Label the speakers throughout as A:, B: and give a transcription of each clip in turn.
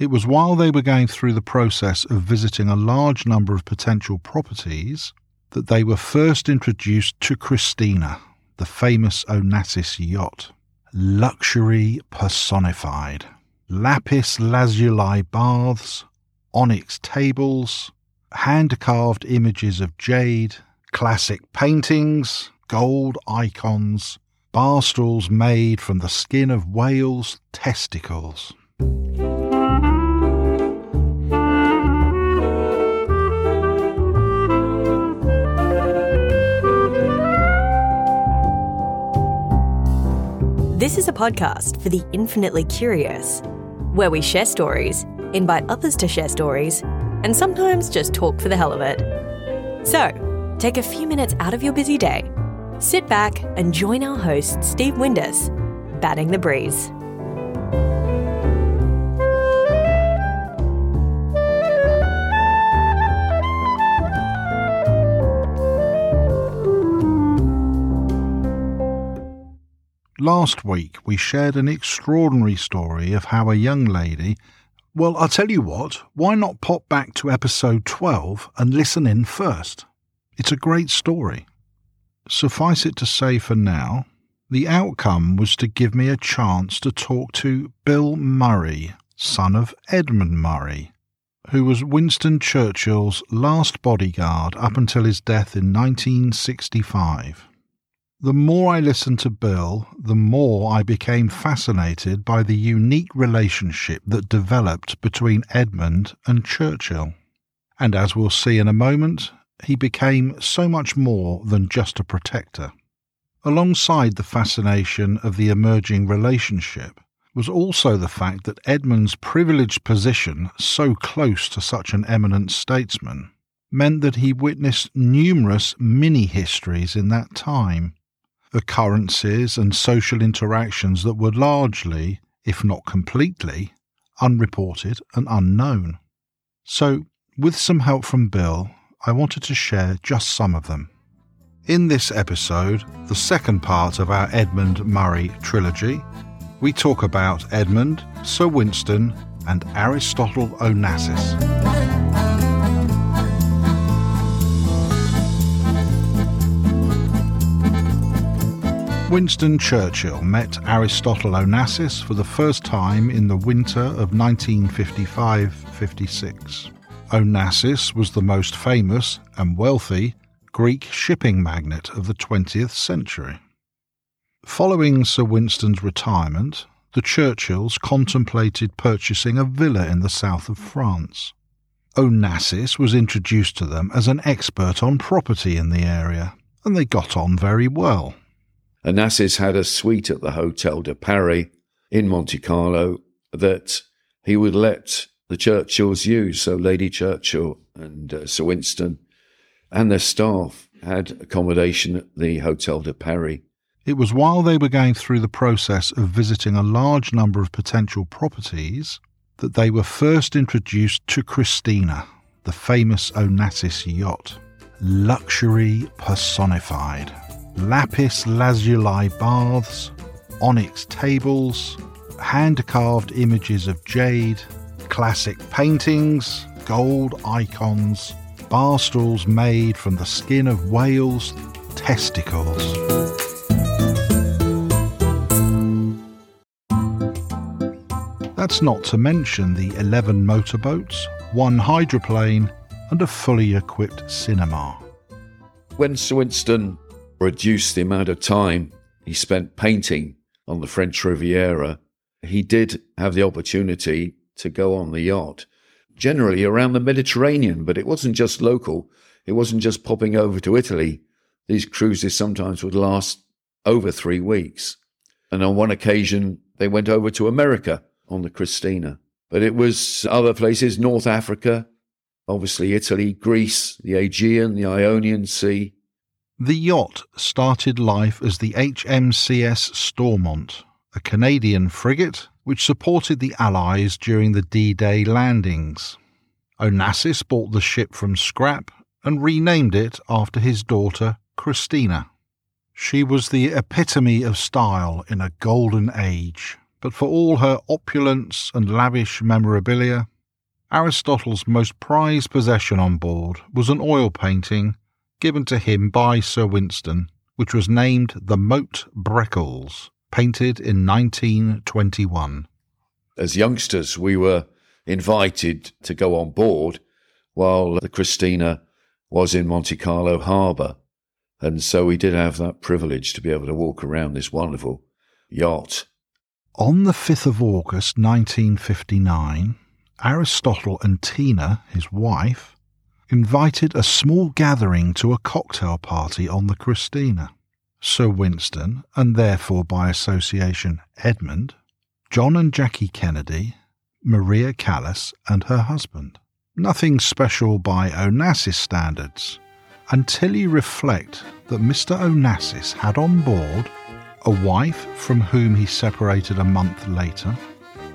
A: It was while they were going through the process of visiting a large number of potential properties that they were first introduced to Christina, the famous Onassis yacht. Luxury personified. Lapis lazuli baths, onyx tables, hand carved images of jade, classic paintings, gold icons, bar stools made from the skin of whales' testicles.
B: This is a podcast for the infinitely curious, where we share stories, invite others to share stories, and sometimes just talk for the hell of it. So, take a few minutes out of your busy day, sit back, and join our host, Steve Windus, batting the breeze.
A: Last week, we shared an extraordinary story of how a young lady. Well, I'll tell you what, why not pop back to episode 12 and listen in first? It's a great story. Suffice it to say for now, the outcome was to give me a chance to talk to Bill Murray, son of Edmund Murray, who was Winston Churchill's last bodyguard up until his death in 1965. The more I listened to Bill, the more I became fascinated by the unique relationship that developed between Edmund and Churchill. And as we'll see in a moment, he became so much more than just a protector. Alongside the fascination of the emerging relationship was also the fact that Edmund's privileged position, so close to such an eminent statesman, meant that he witnessed numerous mini histories in that time occurrences and social interactions that were largely, if not completely, unreported and unknown. So, with some help from Bill, I wanted to share just some of them. In this episode, the second part of our Edmund Murray trilogy, we talk about Edmund, Sir Winston, and Aristotle Onassis. Winston Churchill met Aristotle Onassis for the first time in the winter of 1955 56. Onassis was the most famous and wealthy Greek shipping magnate of the 20th century. Following Sir Winston's retirement, the Churchills contemplated purchasing a villa in the south of France. Onassis was introduced to them as an expert on property in the area, and they got on very well.
C: Onassis had a suite at the Hotel de Paris in Monte Carlo that he would let the Churchills use. So Lady Churchill and uh, Sir Winston and their staff had accommodation at the Hotel de Paris.
A: It was while they were going through the process of visiting a large number of potential properties that they were first introduced to Christina, the famous Onassis yacht. Luxury personified lapis lazuli baths, onyx tables, hand carved images of jade, classic paintings, gold icons, bar stools made from the skin of whales' testicles. That's not to mention the 11 motorboats, one hydroplane, and a fully equipped cinema.
C: When Sir Winston reduced the amount of time he spent painting on the French Riviera, he did have the opportunity to go on the yacht, generally around the Mediterranean, but it wasn't just local. It wasn't just popping over to Italy. These cruises sometimes would last over three weeks. And on one occasion, they went over to America on the Christina. But it was other places, North Africa, obviously Italy, Greece, the Aegean, the Ionian Sea,
A: the yacht started life as the HMCS Stormont, a Canadian frigate which supported the Allies during the D Day landings. Onassis bought the ship from scrap and renamed it after his daughter, Christina. She was the epitome of style in a golden age, but for all her opulence and lavish memorabilia, Aristotle's most prized possession on board was an oil painting given to him by Sir Winston, which was named the Moat Breccles, painted in 1921.
C: As youngsters, we were invited to go on board while the Christina was in Monte Carlo harbour. And so we did have that privilege to be able to walk around this wonderful yacht.
A: On the 5th of August 1959, Aristotle and Tina, his wife, invited a small gathering to a cocktail party on the Christina. Sir Winston, and therefore by association Edmund, John and Jackie Kennedy, Maria Callas, and her husband. Nothing special by Onassis standards, until you reflect that Mr. Onassis had on board a wife from whom he separated a month later,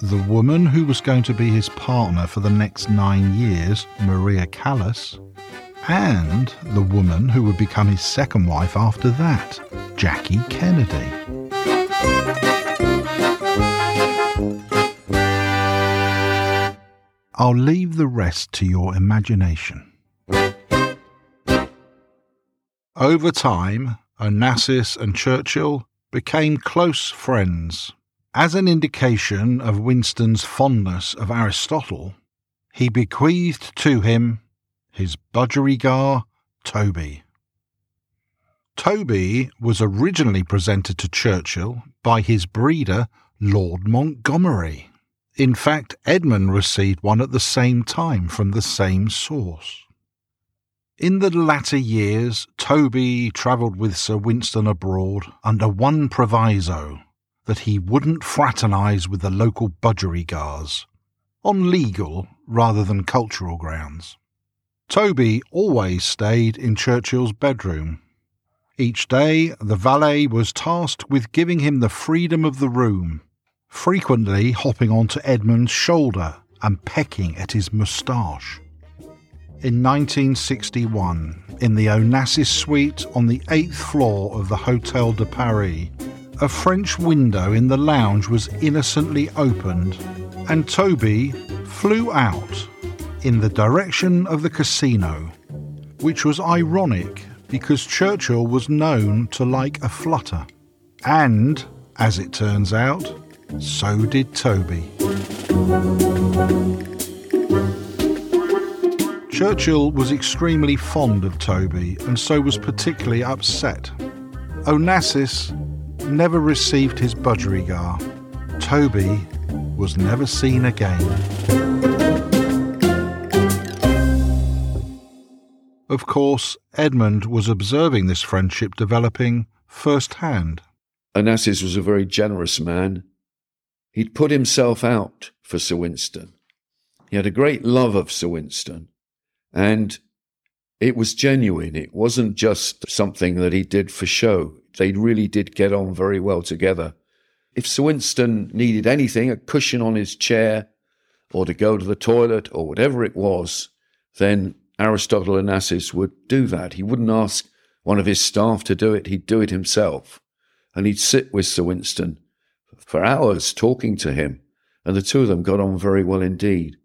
A: the woman who was going to be his partner for the next nine years, Maria Callas, and the woman who would become his second wife after that, Jackie Kennedy. I'll leave the rest to your imagination. Over time, Onassis and Churchill became close friends. As an indication of Winston's fondness of Aristotle, he bequeathed to him his budgerigar, Toby. Toby was originally presented to Churchill by his breeder, Lord Montgomery. In fact, Edmund received one at the same time from the same source. In the latter years, Toby travelled with Sir Winston abroad under one proviso that he wouldn't fraternise with the local budgerigars, on legal rather than cultural grounds. Toby always stayed in Churchill's bedroom. Each day, the valet was tasked with giving him the freedom of the room, frequently hopping onto Edmund's shoulder and pecking at his moustache. In 1961, in the Onassis suite on the eighth floor of the Hotel de Paris, a French window in the lounge was innocently opened, and Toby flew out in the direction of the casino, which was ironic because Churchill was known to like a flutter. And, as it turns out, so did Toby. Churchill was extremely fond of Toby and so was particularly upset. Onassis never received his budgerigar. Toby was never seen again. Of course, Edmund was observing this friendship developing firsthand.
C: Onassis was a very generous man. He'd put himself out for Sir Winston. He had a great love of Sir Winston, and it was genuine. It wasn't just something that he did for show. They really did get on very well together. If Sir Winston needed anything, a cushion on his chair, or to go to the toilet, or whatever it was, then Aristotle Onassis would do that. He wouldn't ask one of his staff to do it, he'd do it himself. And he'd sit with Sir Winston for hours talking to him, and the two of them got on very well indeed.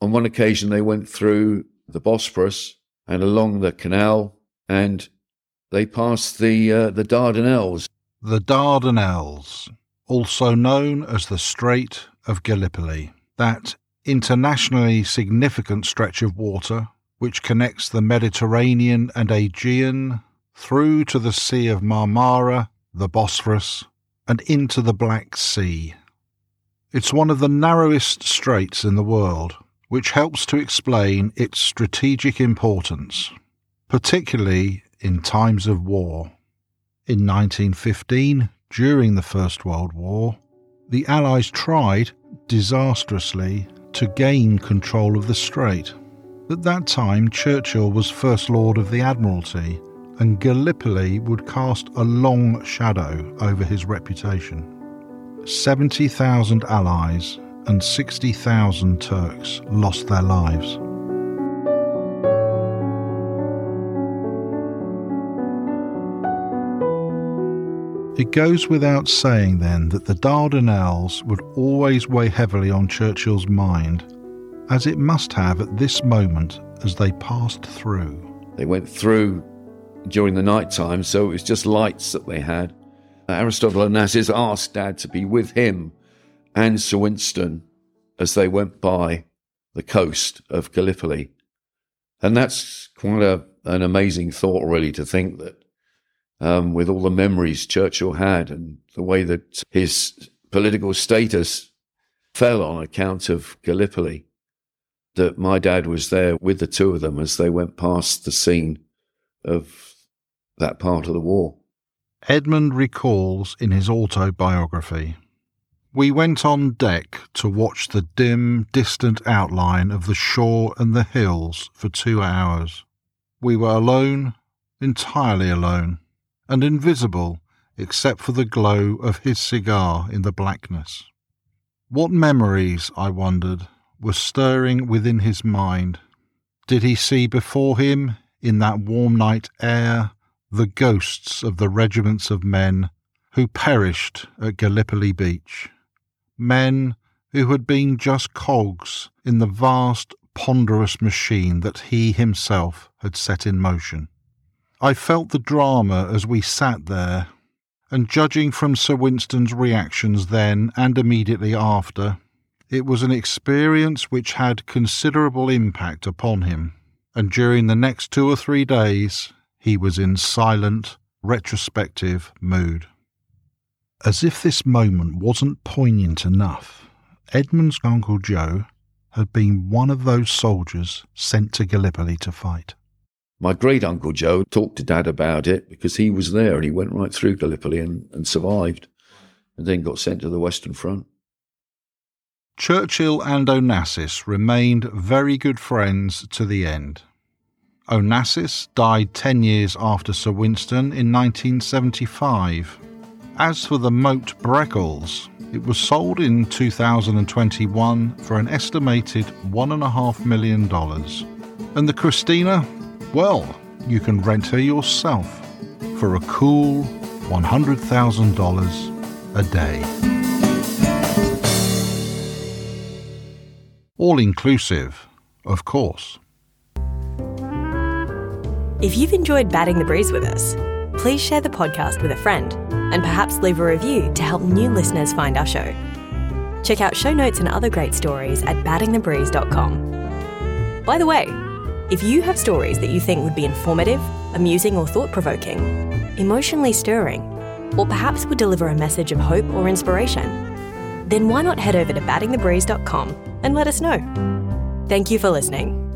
C: On one occasion, they went through the Bosphorus and along the canal, and they passed the uh, the Dardanelles.
A: The Dardanelles, also known as the Strait of Gallipoli, that internationally significant stretch of water which connects the Mediterranean and Aegean through to the Sea of Marmara, the Bosphorus, and into the Black Sea. It's one of the narrowest straits in the world, which helps to explain its strategic importance, particularly in times of war. In 1915, during the First World War, the Allies tried, disastrously, to gain control of the strait. At that time, Churchill was First Lord of the Admiralty, and Gallipoli would cast a long shadow over his reputation. 70,000 Allies and 60,000 Turks lost their lives. It goes without saying then that the Dardanelles would always weigh heavily on Churchill's mind, as it must have at this moment as they passed through.
C: They went through during the night time, so it was just lights that they had. Aristotle Onassis asked Dad to be with him and Sir Winston as they went by the coast of Gallipoli. And that's quite a, an amazing thought, really, to think that um, with all the memories Churchill had and the way that his political status fell on account of Gallipoli, that my dad was there with the two of them as they went past the scene of that part of the war.
A: Edmund recalls in his autobiography We went on deck to watch the dim, distant outline of the shore and the hills for two hours. We were alone, entirely alone, and invisible except for the glow of his cigar in the blackness. What memories, I wondered, were stirring within his mind? Did he see before him, in that warm night air, the ghosts of the regiments of men who perished at Gallipoli Beach? Men who had been just cogs in the vast, ponderous machine that he himself had set in motion. I felt the drama as we sat there, and judging from Sir Winston's reactions then and immediately after, it was an experience which had considerable impact upon him, and during the next two or three days he was in silent, retrospective mood. As if this moment wasn't poignant enough, Edmund's Uncle Joe had been one of those soldiers sent to Gallipoli to fight.
C: My great uncle Joe talked to Dad about it because he was there and he went right through Gallipoli and, and survived and then got sent to the Western Front.
A: Churchill and Onassis remained very good friends to the end. Onassis died 10 years after Sir Winston in 1975. As for the Moat Breccles, it was sold in 2021 for an estimated $1.5 million. And the Christina, well, you can rent her yourself for a cool $100,000 a day. All inclusive, of course.
B: If you've enjoyed Batting the Breeze with us, please share the podcast with a friend and perhaps leave a review to help new listeners find our show. Check out show notes and other great stories at battingthebreeze.com. By the way, if you have stories that you think would be informative, amusing, or thought provoking, emotionally stirring, or perhaps would deliver a message of hope or inspiration, then why not head over to battingthebreeze.com and let us know? Thank you for listening.